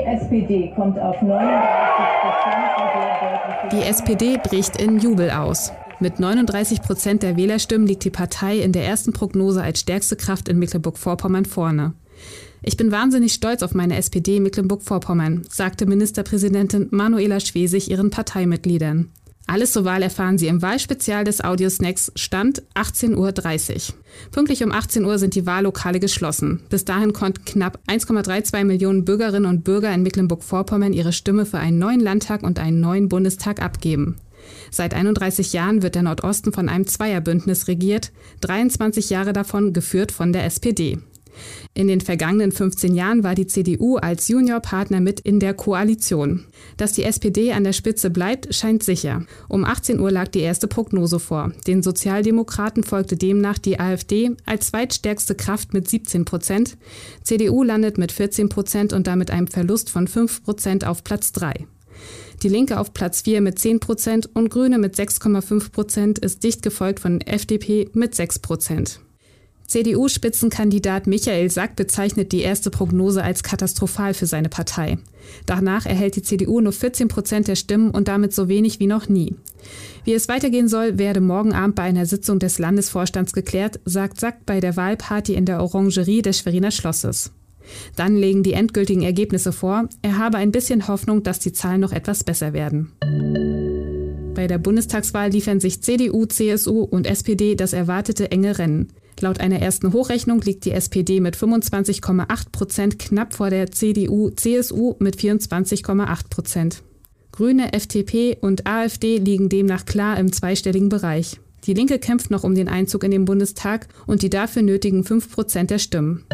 Die SPD kommt auf 39 Prozent. Die SPD bricht in Jubel aus. Mit 39 Prozent der Wählerstimmen liegt die Partei in der ersten Prognose als stärkste Kraft in Mecklenburg-Vorpommern vorne. Ich bin wahnsinnig stolz auf meine SPD Mecklenburg-Vorpommern, sagte Ministerpräsidentin Manuela Schwesig ihren Parteimitgliedern. Alles zur Wahl erfahren Sie im Wahlspezial des Audiosnacks Stand 18.30 Uhr. Pünktlich um 18 Uhr sind die Wahllokale geschlossen. Bis dahin konnten knapp 1,32 Millionen Bürgerinnen und Bürger in Mecklenburg-Vorpommern ihre Stimme für einen neuen Landtag und einen neuen Bundestag abgeben. Seit 31 Jahren wird der Nordosten von einem Zweierbündnis regiert, 23 Jahre davon geführt von der SPD. In den vergangenen 15 Jahren war die CDU als Juniorpartner mit in der Koalition. Dass die SPD an der Spitze bleibt, scheint sicher. Um 18 Uhr lag die erste Prognose vor. Den Sozialdemokraten folgte demnach die AfD als zweitstärkste Kraft mit 17 Prozent. CDU landet mit 14 Prozent und damit einem Verlust von 5 Prozent auf Platz 3. Die Linke auf Platz 4 mit 10 Prozent und Grüne mit 6,5 Prozent ist dicht gefolgt von FDP mit 6 Prozent. CDU-Spitzenkandidat Michael Sack bezeichnet die erste Prognose als katastrophal für seine Partei. Danach erhält die CDU nur 14 Prozent der Stimmen und damit so wenig wie noch nie. Wie es weitergehen soll, werde morgen Abend bei einer Sitzung des Landesvorstands geklärt, sagt Sack bei der Wahlparty in der Orangerie des Schweriner Schlosses. Dann legen die endgültigen Ergebnisse vor. Er habe ein bisschen Hoffnung, dass die Zahlen noch etwas besser werden. Bei der Bundestagswahl liefern sich CDU, CSU und SPD das erwartete enge Rennen. Laut einer ersten Hochrechnung liegt die SPD mit 25,8 Prozent knapp vor der CDU-CSU mit 24,8 Prozent. Grüne, FDP und AfD liegen demnach klar im zweistelligen Bereich. Die Linke kämpft noch um den Einzug in den Bundestag und die dafür nötigen 5 Prozent der Stimmen.